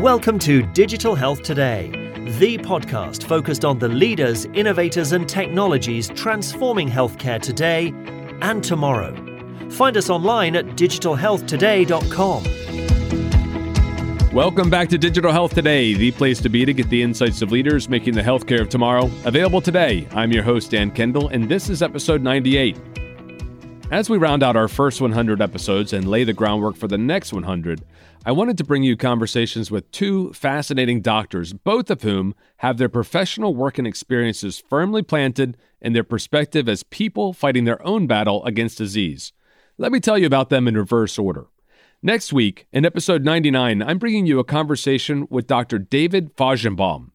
Welcome to Digital Health Today, the podcast focused on the leaders, innovators, and technologies transforming healthcare today and tomorrow. Find us online at digitalhealthtoday.com. Welcome back to Digital Health Today, the place to be to get the insights of leaders making the healthcare of tomorrow available today. I'm your host, Dan Kendall, and this is episode 98. As we round out our first 100 episodes and lay the groundwork for the next 100, I wanted to bring you conversations with two fascinating doctors, both of whom have their professional work and experiences firmly planted in their perspective as people fighting their own battle against disease. Let me tell you about them in reverse order. Next week, in episode 99, I'm bringing you a conversation with Dr. David Fajgenbaum.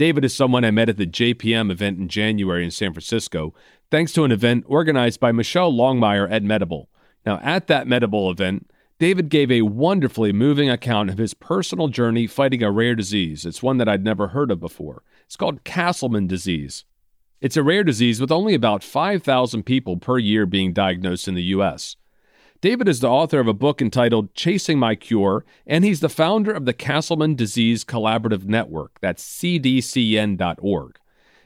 David is someone I met at the JPM event in January in San Francisco, thanks to an event organized by Michelle Longmire at Medable. Now, at that Medable event, David gave a wonderfully moving account of his personal journey fighting a rare disease. It's one that I'd never heard of before. It's called Castleman disease. It's a rare disease with only about 5,000 people per year being diagnosed in the U.S. David is the author of a book entitled Chasing My Cure, and he's the founder of the Castleman Disease Collaborative Network. That's cdcn.org.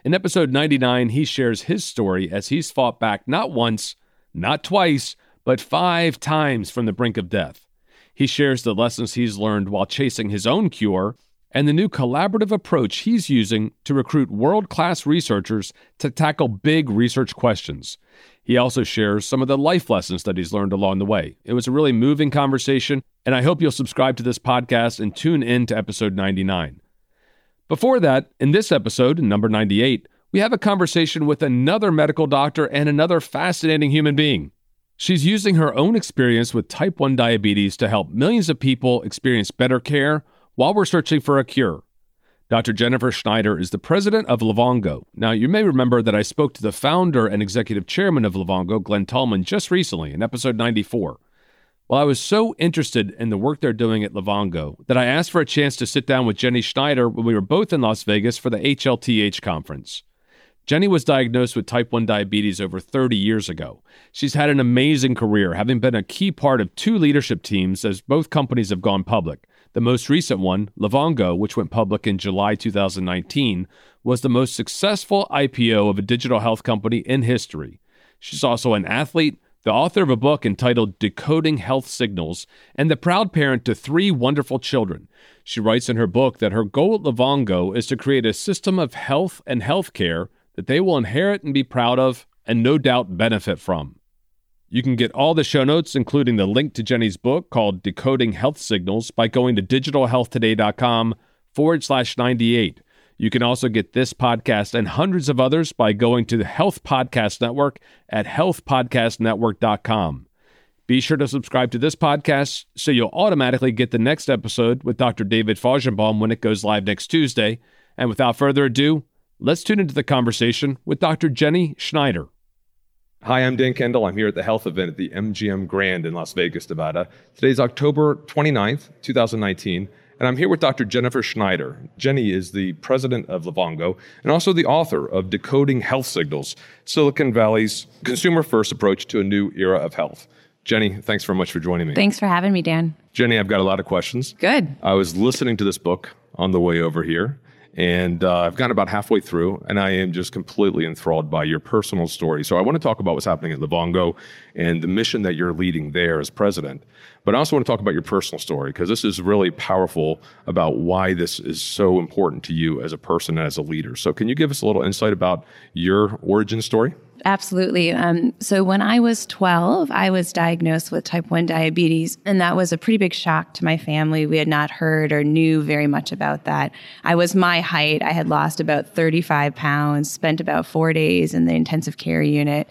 In episode 99, he shares his story as he's fought back not once, not twice, but five times from the brink of death. He shares the lessons he's learned while chasing his own cure and the new collaborative approach he's using to recruit world class researchers to tackle big research questions. He also shares some of the life lessons that he's learned along the way. It was a really moving conversation, and I hope you'll subscribe to this podcast and tune in to episode 99. Before that, in this episode, number 98, we have a conversation with another medical doctor and another fascinating human being. She's using her own experience with type 1 diabetes to help millions of people experience better care while we're searching for a cure. Dr. Jennifer Schneider is the president of Livongo. Now, you may remember that I spoke to the founder and executive chairman of Livongo, Glenn Tullman, just recently in episode 94. Well, I was so interested in the work they're doing at Livongo that I asked for a chance to sit down with Jenny Schneider when we were both in Las Vegas for the HLTH conference. Jenny was diagnosed with type 1 diabetes over 30 years ago. She's had an amazing career, having been a key part of two leadership teams as both companies have gone public. The most recent one, Livongo, which went public in July 2019, was the most successful IPO of a digital health company in history. She's also an athlete, the author of a book entitled Decoding Health Signals, and the proud parent to three wonderful children. She writes in her book that her goal at Livongo is to create a system of health and healthcare that they will inherit and be proud of and no doubt benefit from. You can get all the show notes, including the link to Jenny's book called Decoding Health Signals, by going to digitalhealthtoday.com forward slash 98. You can also get this podcast and hundreds of others by going to the Health Podcast Network at healthpodcastnetwork.com. Be sure to subscribe to this podcast so you'll automatically get the next episode with Dr. David Fajgenbaum when it goes live next Tuesday. And without further ado, let's tune into the conversation with Dr. Jenny Schneider. Hi, I'm Dan Kendall. I'm here at the health event at the MGM Grand in Las Vegas, Nevada. Today's October 29th, 2019, and I'm here with Dr. Jennifer Schneider. Jenny is the president of Livongo and also the author of Decoding Health Signals, Silicon Valley's consumer first approach to a new era of health. Jenny, thanks very much for joining me. Thanks for having me, Dan. Jenny, I've got a lot of questions. Good. I was listening to this book on the way over here, and uh, I've gotten about halfway through, and I am just completely enthralled by your personal story. So I want to talk about what's happening at Livongo and the mission that you're leading there as president. But I also want to talk about your personal story because this is really powerful about why this is so important to you as a person and as a leader. So can you give us a little insight about your origin story? Absolutely. Um, so when I was 12, I was diagnosed with type 1 diabetes, and that was a pretty big shock to my family. We had not heard or knew very much about that. I was my height. I had lost about 35 pounds, spent about four days in the intensive care unit.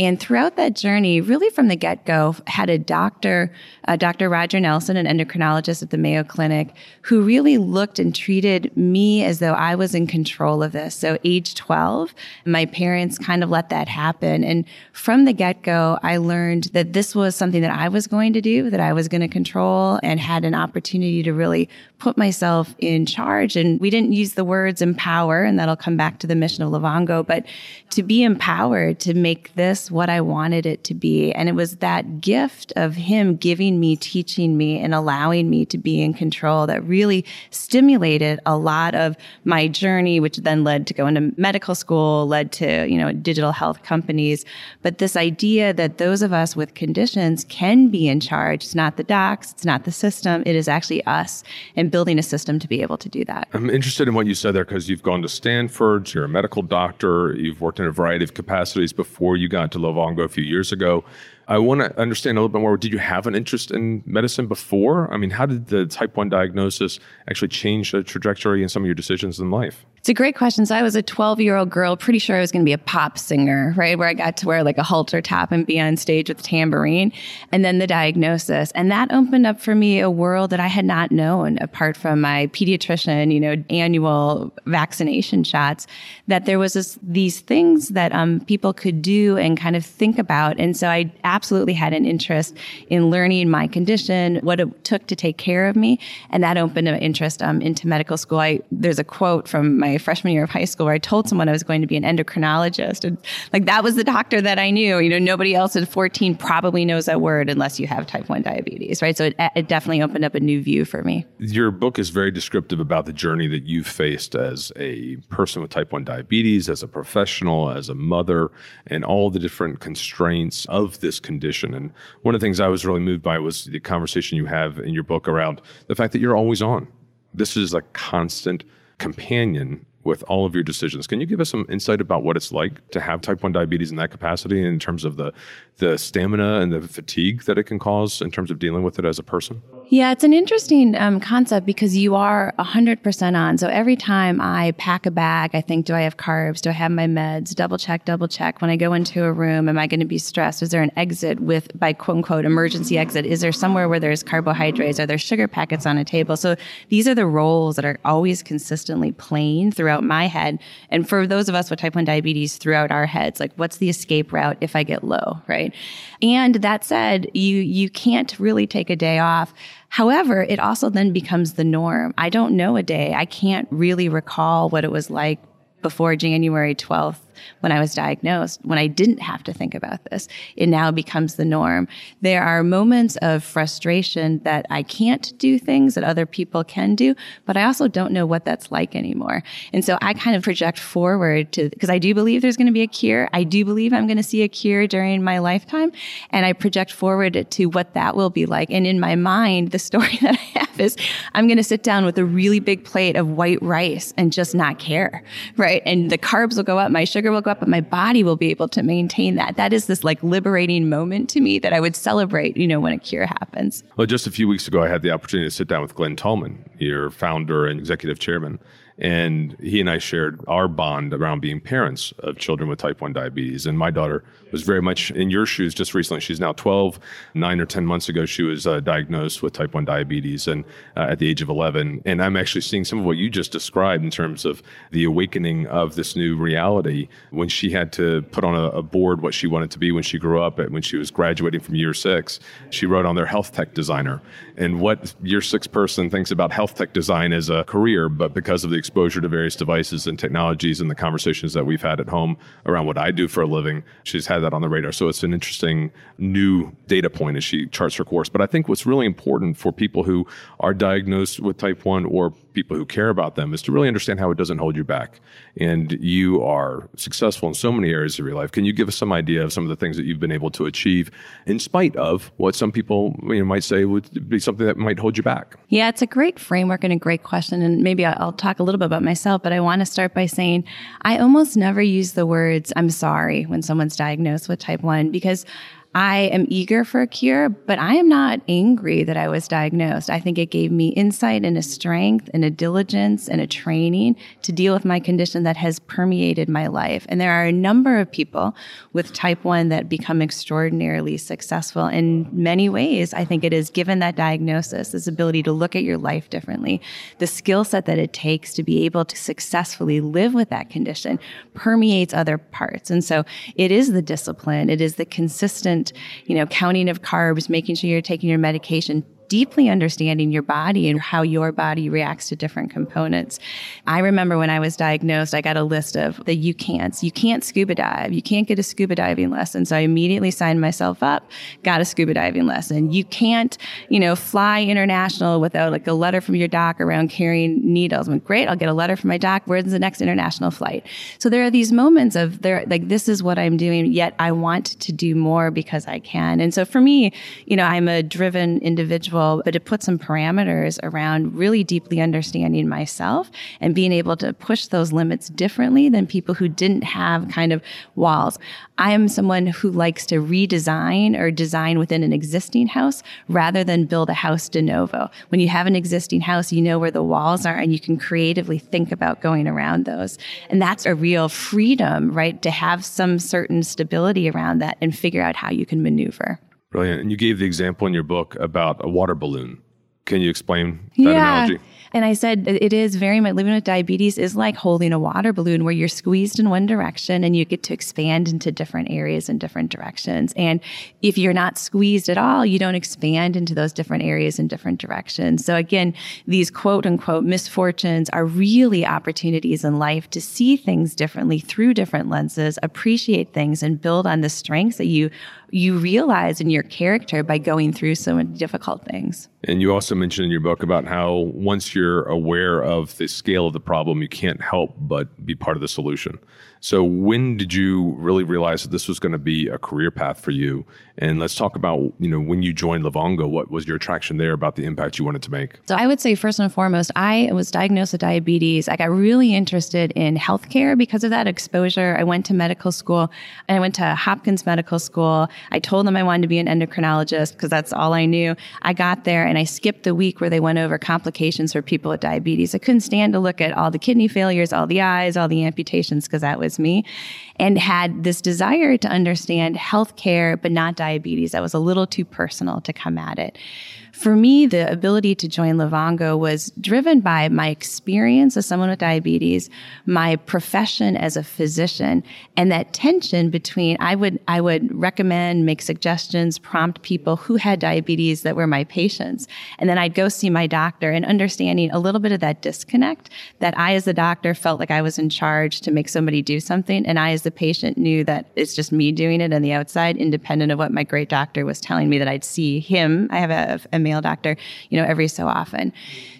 And throughout that journey, really from the get go, had a doctor, uh, Dr. Roger Nelson, an endocrinologist at the Mayo Clinic, who really looked and treated me as though I was in control of this. So, age 12, my parents kind of let that happen. And from the get go, I learned that this was something that I was going to do, that I was going to control, and had an opportunity to really put myself in charge. And we didn't use the words empower, and that'll come back to the mission of Livongo, but to be empowered to make this what I wanted it to be. And it was that gift of him giving me, teaching me, and allowing me to be in control that really stimulated a lot of my journey, which then led to going to medical school, led to, you know, digital health companies. But this idea that those of us with conditions can be in charge. It's not the docs, it's not the system, it is actually us and building a system to be able to do that. I'm interested in what you said there because you've gone to Stanford, you're a medical doctor, you've worked in a variety of capacities before you got to Livongo a few years ago. I want to understand a little bit more. Did you have an interest in medicine before? I mean, how did the type 1 diagnosis actually change the trajectory in some of your decisions in life? It's a great question. So I was a 12 year old girl, pretty sure I was going to be a pop singer, right? Where I got to wear like a halter top and be on stage with a tambourine. And then the diagnosis. And that opened up for me a world that I had not known apart from my pediatrician, you know, annual vaccination shots, that there was this, these things that um, people could do and kind of think about. And so I absolutely had an interest in learning my condition, what it took to take care of me. And that opened an interest um, into medical school. I, there's a quote from my my freshman year of high school where I told someone I was going to be an endocrinologist. And like that was the doctor that I knew. You know, nobody else at 14 probably knows that word unless you have type 1 diabetes, right? So it, it definitely opened up a new view for me. Your book is very descriptive about the journey that you've faced as a person with type 1 diabetes, as a professional, as a mother, and all the different constraints of this condition. And one of the things I was really moved by was the conversation you have in your book around the fact that you're always on. This is a constant companion with all of your decisions. Can you give us some insight about what it's like to have type 1 diabetes in that capacity in terms of the the stamina and the fatigue that it can cause in terms of dealing with it as a person? Yeah, it's an interesting um, concept because you are 100% on. So every time I pack a bag, I think, do I have carbs? Do I have my meds? Double check, double check. When I go into a room, am I going to be stressed? Is there an exit with, by quote unquote, emergency exit? Is there somewhere where there's carbohydrates? Are there sugar packets on a table? So these are the roles that are always consistently playing throughout my head. And for those of us with type 1 diabetes, throughout our heads, like what's the escape route if I get low, right? And that said, you, you can't really take a day off However, it also then becomes the norm. I don't know a day. I can't really recall what it was like before January 12th when I was diagnosed, when I didn't have to think about this. It now becomes the norm. There are moments of frustration that I can't do things that other people can do, but I also don't know what that's like anymore. And so I kind of project forward to, because I do believe there's going to be a cure. I do believe I'm going to see a cure during my lifetime. And I project forward to what that will be like. And in my mind, the story that I is I'm going to sit down with a really big plate of white rice and just not care, right? And the carbs will go up, my sugar will go up, but my body will be able to maintain that. That is this like liberating moment to me that I would celebrate, you know, when a cure happens. Well, just a few weeks ago, I had the opportunity to sit down with Glenn Tullman, your founder and executive chairman. And he and I shared our bond around being parents of children with type 1 diabetes. And my daughter was very much in your shoes just recently. She's now 12. Nine or 10 months ago, she was uh, diagnosed with type 1 diabetes and uh, at the age of 11. And I'm actually seeing some of what you just described in terms of the awakening of this new reality when she had to put on a, a board what she wanted to be when she grew up. And when she was graduating from year six, she wrote on their health tech designer. And what year six person thinks about health tech design as a career, but because of the exposure to various devices and technologies and the conversations that we've had at home around what I do for a living, she's had that on the radar. So it's an interesting new data point as she charts her course. But I think what's really important for people who are diagnosed with type 1 or people who care about them is to really understand how it doesn't hold you back. And you are successful in so many areas of your life. Can you give us some idea of some of the things that you've been able to achieve in spite of what some people you know, might say would be something that might hold you back? Yeah, it's a great framework and a great question. And maybe I'll talk a little bit about myself, but I want to start by saying I almost never use the words I'm sorry when someone's diagnosed with type 1 because I am eager for a cure, but I am not angry that I was diagnosed. I think it gave me insight and a strength and a diligence and a training to deal with my condition that has permeated my life. And there are a number of people with type 1 that become extraordinarily successful in many ways. I think it is given that diagnosis, this ability to look at your life differently, the skill set that it takes to be able to successfully live with that condition permeates other parts. And so it is the discipline, it is the consistent you know, counting of carbs, making sure you're taking your medication, deeply understanding your body and how your body reacts to different components. I remember when I was diagnosed, I got a list of the you can'ts. You can't scuba dive. You can't get a scuba diving lesson. So I immediately signed myself up, got a scuba diving lesson. You can't, you know, fly international without like a letter from your doc around carrying needles. I went, great, I'll get a letter from my doc. Where's the next international flight? So there are these moments of there, like, this is what I'm doing, yet I want to do more because I can. And so for me, you know, I'm a driven individual, but to put some parameters around really deeply understanding myself and being able to push those limits differently than people who didn't have kind of walls. I am someone who likes to redesign or design within an existing house rather than build a house de novo. When you have an existing house, you know where the walls are and you can creatively think about going around those. And that's a real freedom, right? To have some certain stability around that and figure out how you can maneuver. Brilliant. And you gave the example in your book about a water balloon. Can you explain that yeah. analogy? And I said it is very much living with diabetes is like holding a water balloon where you're squeezed in one direction and you get to expand into different areas in different directions. And if you're not squeezed at all, you don't expand into those different areas in different directions. So again, these quote unquote misfortunes are really opportunities in life to see things differently through different lenses, appreciate things and build on the strengths that you you realize in your character by going through so many difficult things. And you also mentioned in your book about how once you're aware of the scale of the problem, you can't help but be part of the solution. So when did you really realize that this was going to be a career path for you? And let's talk about, you know, when you joined Livongo, what was your attraction there about the impact you wanted to make? So I would say first and foremost, I was diagnosed with diabetes. I got really interested in healthcare because of that exposure. I went to medical school and I went to Hopkins Medical School. I told them I wanted to be an endocrinologist because that's all I knew. I got there and I skipped the week where they went over complications for people with diabetes. I couldn't stand to look at all the kidney failures, all the eyes, all the amputations because that was me and had this desire to understand healthcare, but not diabetes. That was a little too personal to come at it. For me, the ability to join Livongo was driven by my experience as someone with diabetes, my profession as a physician, and that tension between I would I would recommend, make suggestions, prompt people who had diabetes that were my patients, and then I'd go see my doctor and understanding a little bit of that disconnect that I as the doctor felt like I was in charge to make somebody do something, and I as the patient knew that it's just me doing it on the outside, independent of what my great doctor was telling me that I'd see him. I have a, a male doctor, you know, every so often.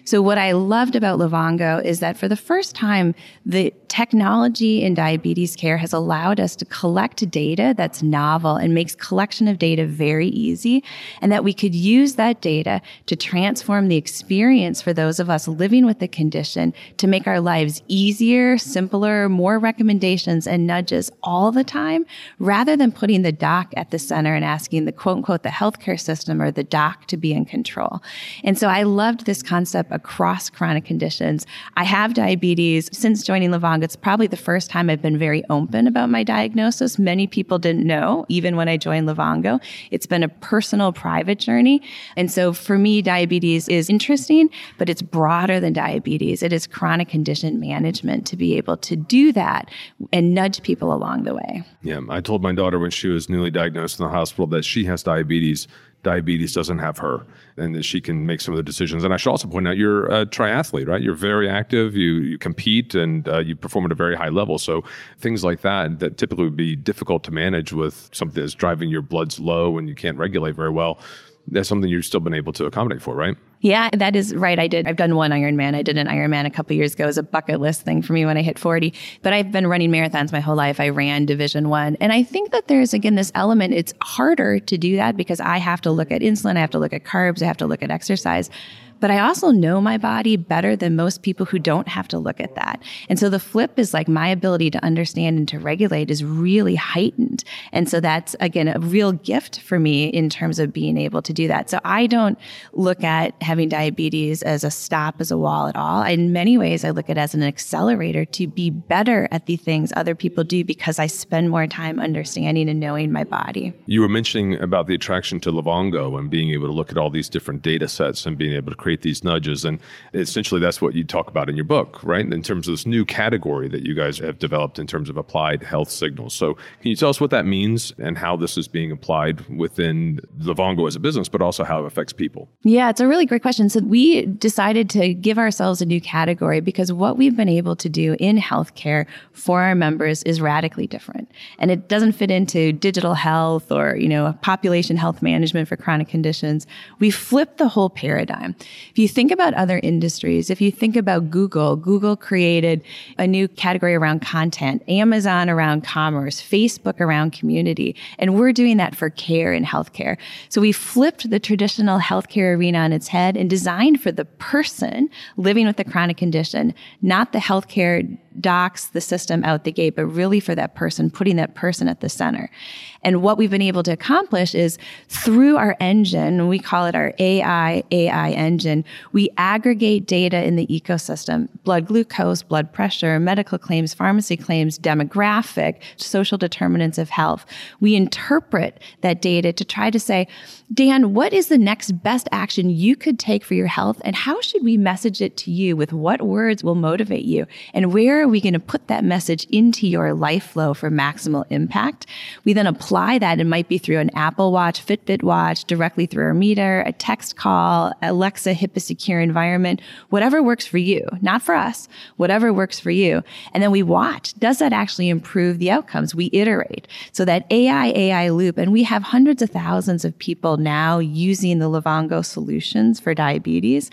So what I loved about Livongo is that for the first time, the technology in diabetes care has allowed us to collect data that's novel and makes collection of data very easy. And that we could use that data to transform the experience for those of us living with the condition to make our lives easier, simpler, more recommendations and nudges all the time, rather than putting the doc at the center and asking the quote unquote the healthcare system or the doc to be in control. And so I loved this concept across chronic conditions. I have diabetes since joining Livongo. It's probably the first time I've been very open about my diagnosis. Many people didn't know, even when I joined Livongo. It's been a personal, private journey. And so for me, diabetes is interesting, but it's broader than diabetes. It is chronic condition management to be able to do that and nudge people along the way. Yeah, I told my daughter when she was newly diagnosed in the hospital that she has diabetes diabetes doesn't have her and that she can make some of the decisions. And I should also point out you're a triathlete, right? You're very active, you, you compete, and uh, you perform at a very high level. So things like that that typically would be difficult to manage with something that's driving your bloods low and you can't regulate very well that's something you've still been able to accommodate for, right? Yeah, that is right. I did. I've done one Ironman. I did an Ironman a couple years ago as a bucket list thing for me when I hit 40. But I've been running marathons my whole life. I ran Division One, and I think that there's again this element. It's harder to do that because I have to look at insulin, I have to look at carbs, I have to look at exercise. But I also know my body better than most people who don't have to look at that. And so the flip is like my ability to understand and to regulate is really heightened. And so that's again a real gift for me in terms of being able to do that. So I don't look at having diabetes as a stop, as a wall at all. In many ways, I look at it as an accelerator to be better at the things other people do because I spend more time understanding and knowing my body. You were mentioning about the attraction to Livongo and being able to look at all these different data sets and being able to create create these nudges. And essentially, that's what you talk about in your book, right? In terms of this new category that you guys have developed in terms of applied health signals. So, can you tell us what that means and how this is being applied within Livongo as a business, but also how it affects people? Yeah, it's a really great question. So, we decided to give ourselves a new category because what we've been able to do in healthcare for our members is radically different. And it doesn't fit into digital health or, you know, population health management for chronic conditions. We flipped the whole paradigm. If you think about other industries, if you think about Google, Google created a new category around content, Amazon around commerce, Facebook around community, and we're doing that for care and healthcare. So we flipped the traditional healthcare arena on its head and designed for the person living with a chronic condition, not the healthcare docs the system out the gate, but really for that person, putting that person at the center. And what we've been able to accomplish is through our engine, we call it our AI, AI engine, we aggregate data in the ecosystem, blood glucose, blood pressure, medical claims, pharmacy claims, demographic, social determinants of health. We interpret that data to try to say, Dan, what is the next best action you could take for your health? And how should we message it to you with what words will motivate you? And where are we going to put that message into your life flow for maximal impact? We then apply that. It might be through an Apple Watch, Fitbit watch, directly through our meter, a text call, Alexa HIPAA secure environment, whatever works for you, not for us, whatever works for you. And then we watch. Does that actually improve the outcomes? We iterate. So that AI, AI loop, and we have hundreds of thousands of people now using the Livongo solutions for diabetes.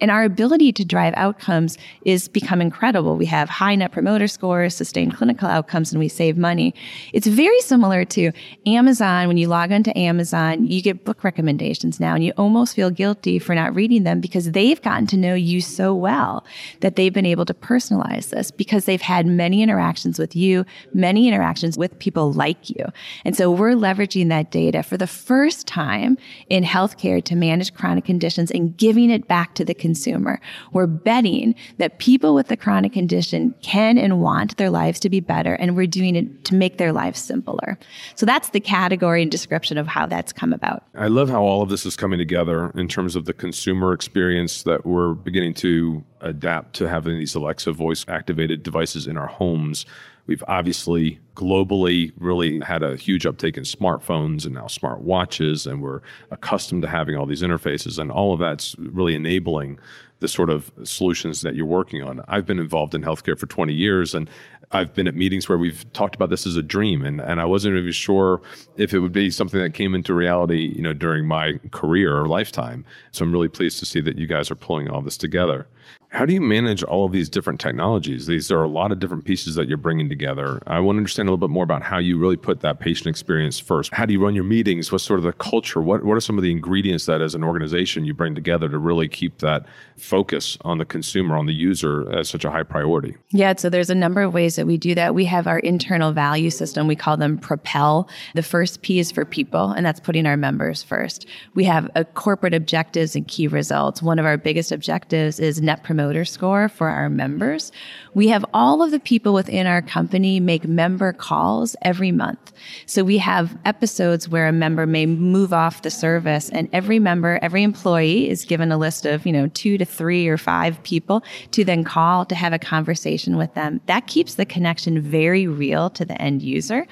And our ability to drive outcomes is become incredible. We have high net promoter scores, sustained clinical outcomes, and we save money. It's very similar to Amazon. When you log onto Amazon, you get book recommendations now, and you almost feel guilty for not reading them because they've gotten to know you so well that they've been able to personalize this because they've had many interactions with you, many interactions with people like you. And so we're leveraging that data for the first time in healthcare to manage chronic conditions and giving it back to the consumer. We're betting that people with the chronic condition can and want their lives to be better, and we're doing it to make their lives simpler. So that's the category and description of how that's come about. I love how all of this is coming together in terms of the consumer experience that we're beginning to adapt to having these Alexa voice activated devices in our homes. We've obviously globally really had a huge uptake in smartphones and now smart watches, and we're accustomed to having all these interfaces, and all of that's really enabling the sort of solutions that you're working on. I've been involved in healthcare for 20 years, and I've been at meetings where we've talked about this as a dream, and, and I wasn't even sure if it would be something that came into reality, you know, during my career or lifetime. So I'm really pleased to see that you guys are pulling all this together. How do you manage all of these different technologies? These are a lot of different pieces that you're bringing together. I want to understand a little bit more about how you really put that patient experience first. How do you run your meetings? What's sort of the culture? What, what are some of the ingredients that, as an organization, you bring together to really keep that focus on the consumer, on the user, as such a high priority? Yeah, so there's a number of ways that we do that. We have our internal value system. We call them Propel. The first P is for people, and that's putting our members first. We have a corporate objectives and key results. One of our biggest objectives is net promoter score for our members. We have all of the people within our company make member calls every month. So we have episodes where a member may move off the service and every member, every employee is given a list of, you know, two to three or five people to then call to have a conversation with them. That keeps the connection very real to the end user.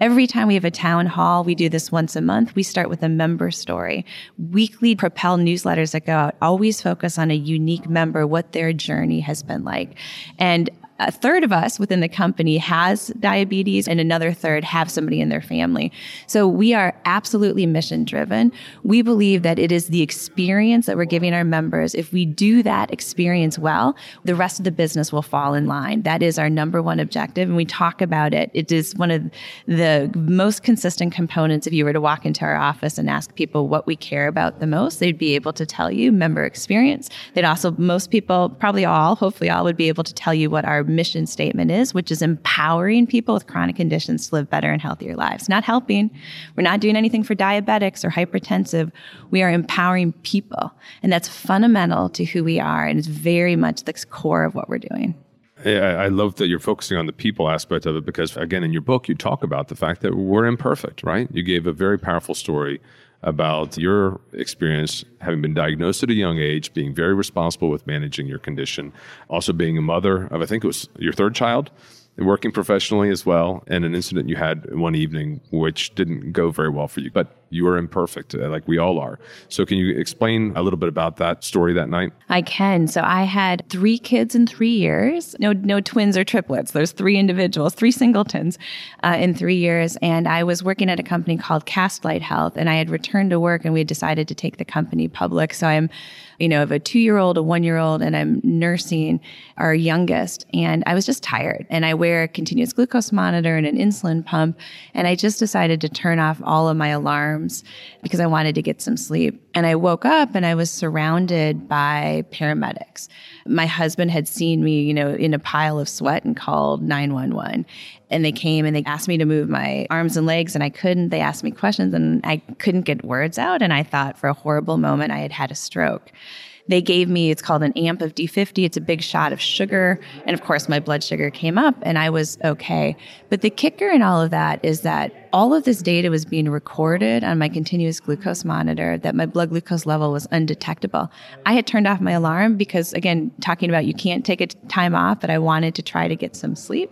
Every time we have a town hall, we do this once a month. We start with a member story. Weekly Propel newsletters that go out always focus on a unique member, what their journey has been like. And a third of us within the company has diabetes and another third have somebody in their family. So we are absolutely mission driven. We believe that it is the experience that we're giving our members. If we do that experience well, the rest of the business will fall in line. That is our number one objective. And we talk about it. It is one of the most consistent components. If you were to walk into our office and ask people what we care about the most, they'd be able to tell you member experience. They'd also, most people, probably all, hopefully all would be able to tell you what our mission statement is, which is empowering people with chronic conditions to live better and healthier lives. Not helping. We're not doing anything for diabetics or hypertensive. We are empowering people. And that's fundamental to who we are. And it's very much the core of what we're doing. I love that you're focusing on the people aspect of it because, again, in your book, you talk about the fact that we're imperfect, right? You gave a very powerful story about your experience having been diagnosed at a young age, being very responsible with managing your condition, also being a mother of, I think it was your third child, and working professionally as well, and an incident you had one evening which didn't go very well for you, but you are imperfect, uh, like we all are. So, can you explain a little bit about that story that night? I can. So, I had three kids in three years. No, no twins or triplets. There's three individuals, three singletons uh, in three years. And I was working at a company called Castlight Health, and I had returned to work, and we had decided to take the company public. So, I'm you know, of a two year old, a one year old, and I'm nursing our youngest. And I was just tired. And I wear a continuous glucose monitor and an insulin pump. And I just decided to turn off all of my alarms because I wanted to get some sleep. And I woke up and I was surrounded by paramedics. My husband had seen me, you know, in a pile of sweat and called 911. And they came and they asked me to move my arms and legs and I couldn't. They asked me questions and I couldn't get words out. And I thought for a horrible moment I had had a stroke. They gave me, it's called an amp of D50. It's a big shot of sugar. And of course, my blood sugar came up and I was okay. But the kicker in all of that is that all of this data was being recorded on my continuous glucose monitor, that my blood glucose level was undetectable. I had turned off my alarm because, again, talking about you can't take a time off, but I wanted to try to get some sleep.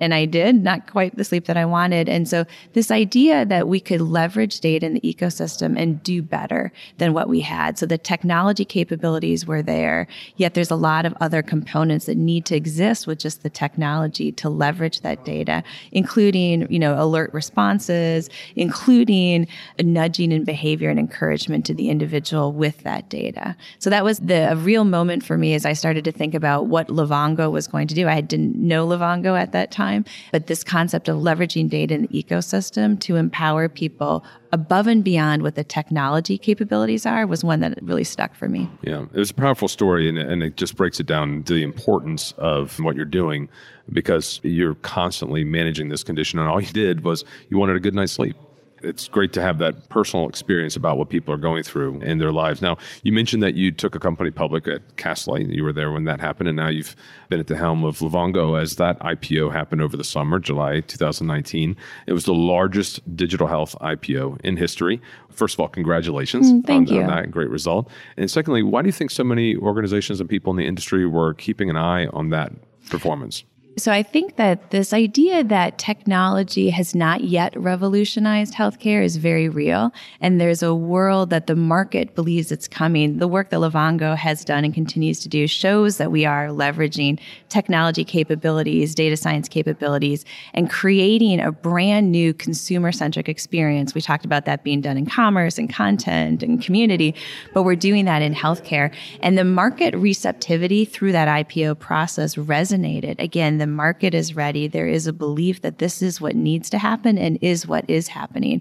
And I did, not quite the sleep that I wanted. And so this idea that we could leverage data in the ecosystem and do better than what we had. So the technology capabilities were there, yet there's a lot of other components that need to exist with just the technology to leverage that data, including, you know, alert responses, including nudging and behavior and encouragement to the individual with that data. So that was the a real moment for me as I started to think about what Livongo was going to do. I didn't know Livongo at that time time. But this concept of leveraging data in the ecosystem to empower people above and beyond what the technology capabilities are was one that really stuck for me. Yeah, it was a powerful story, and, and it just breaks it down to the importance of what you're doing because you're constantly managing this condition, and all you did was you wanted a good night's sleep it's great to have that personal experience about what people are going through in their lives. Now, you mentioned that you took a company public at Castlight. You were there when that happened, and now you've been at the helm of Livongo as that IPO happened over the summer, July 2019. It was the largest digital health IPO in history. First of all, congratulations mm, thank on, you. on that great result. And secondly, why do you think so many organizations and people in the industry were keeping an eye on that performance? So I think that this idea that technology has not yet revolutionized healthcare is very real. And there's a world that the market believes it's coming. The work that Livongo has done and continues to do shows that we are leveraging technology capabilities, data science capabilities, and creating a brand new consumer centric experience. We talked about that being done in commerce and content and community, but we're doing that in healthcare. And the market receptivity through that IPO process resonated. Again, the market is ready. There is a belief that this is what needs to happen and is what is happening.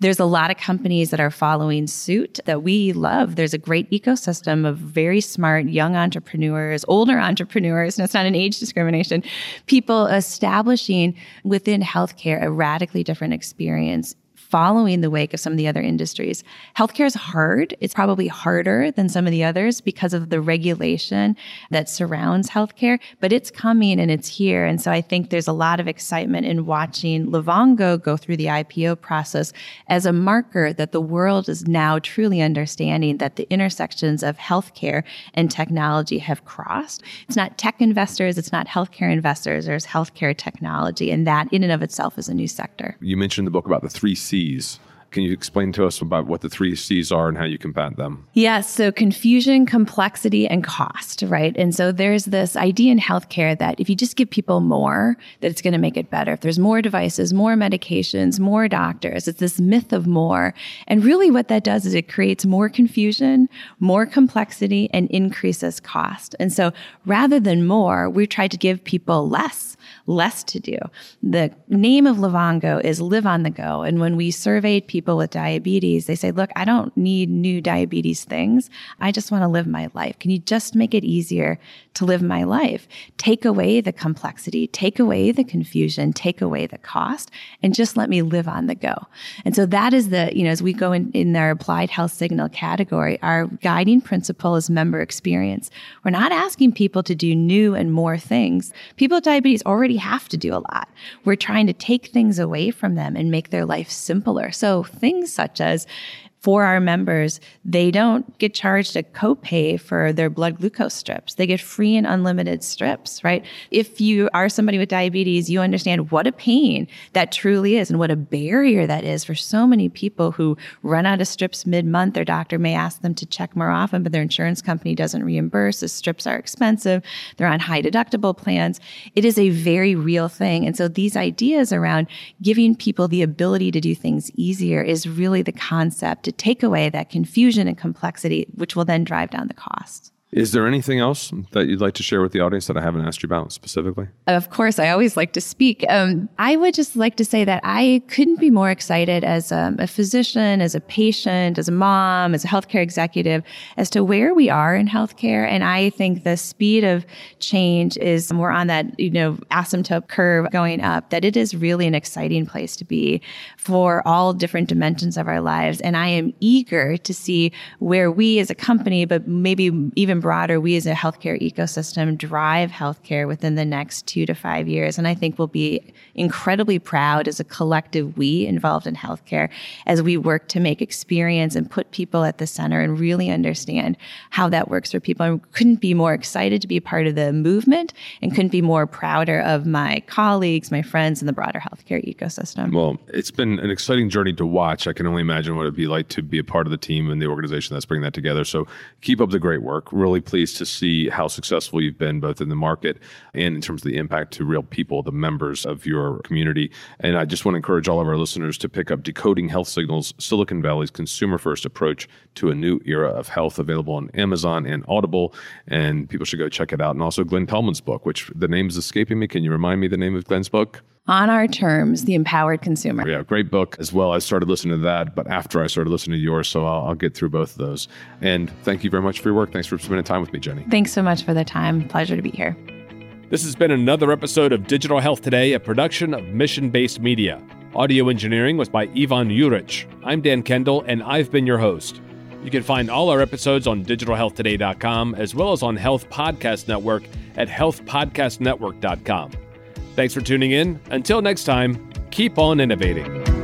There's a lot of companies that are following suit that we love. There's a great ecosystem of very smart young entrepreneurs, older entrepreneurs, and it's not an age discrimination, people establishing within healthcare a radically different experience following the wake of some of the other industries. Healthcare is hard. It's probably harder than some of the others because of the regulation that surrounds healthcare, but it's coming and it's here. And so I think there's a lot of excitement in watching Livongo go through the IPO process as a marker that the world is now truly understanding that the intersections of healthcare and technology have crossed. It's not tech investors, it's not healthcare investors, there's healthcare technology. And that in and of itself is a new sector. You mentioned in the book about the three C's C's. Can you explain to us about what the three C's are and how you combat them? Yes. So confusion, complexity, and cost, right? And so there's this idea in healthcare that if you just give people more, that it's going to make it better. If there's more devices, more medications, more doctors, it's this myth of more. And really what that does is it creates more confusion, more complexity, and increases cost. And so rather than more, we try to give people less less to do. The name of Livongo is Live on the Go. And when we surveyed people with diabetes, they say, look, I don't need new diabetes things. I just want to live my life. Can you just make it easier to live my life? Take away the complexity, take away the confusion, take away the cost, and just let me live on the go. And so that is the, you know, as we go in, in our applied health signal category, our guiding principle is member experience. We're not asking people to do new and more things. People with diabetes already have to do a lot. We're trying to take things away from them and make their life simpler. So things such as for our members, they don't get charged a copay for their blood glucose strips. They get free and unlimited strips, right? If you are somebody with diabetes, you understand what a pain that truly is and what a barrier that is for so many people who run out of strips mid month. Their doctor may ask them to check more often, but their insurance company doesn't reimburse. The strips are expensive. They're on high deductible plans. It is a very real thing. And so these ideas around giving people the ability to do things easier is really the concept to take away that confusion and complexity, which will then drive down the cost. Is there anything else that you'd like to share with the audience that I haven't asked you about specifically? Of course, I always like to speak. Um, I would just like to say that I couldn't be more excited as um, a physician, as a patient, as a mom, as a healthcare executive, as to where we are in healthcare. And I think the speed of change is we're on that you know asymptote curve going up. That it is really an exciting place to be for all different dimensions of our lives. And I am eager to see where we as a company, but maybe even broader, we as a healthcare ecosystem drive healthcare within the next two to five years. And I think we'll be incredibly proud as a collective we involved in healthcare as we work to make experience and put people at the center and really understand how that works for people. I couldn't be more excited to be part of the movement and couldn't be more prouder of my colleagues, my friends, and the broader healthcare ecosystem. Well, it's been an exciting journey to watch. I can only imagine what it'd be like to be a part of the team and the organization that's bringing that together. So keep up the great work. Really really pleased to see how successful you've been both in the market and in terms of the impact to real people, the members of your community. And I just want to encourage all of our listeners to pick up Decoding Health Signals, Silicon Valley's consumer first approach to a new era of health, available on Amazon and Audible. And people should go check it out. And also Glenn Tullman's book, which the name is escaping me. Can you remind me the name of Glenn's book? On our terms, the empowered consumer. Yeah, great book as well. I started listening to that, but after I started listening to yours, so I'll, I'll, get through both of those. And thank you very much for your work. Thanks for spending time with me, Jenny. Thanks so much for the time. Pleasure to be here. This has been another episode of Digital Health Today, a production of Mission Based Media. Audio engineering was by Ivan Jurich. I'm Dan Kendall, and I've been your host. You can find all our episodes on digitalhealthtoday.com as well as on Health Podcast Network at healthpodcastnetwork.com. Thanks for tuning in. Until next time, keep on innovating.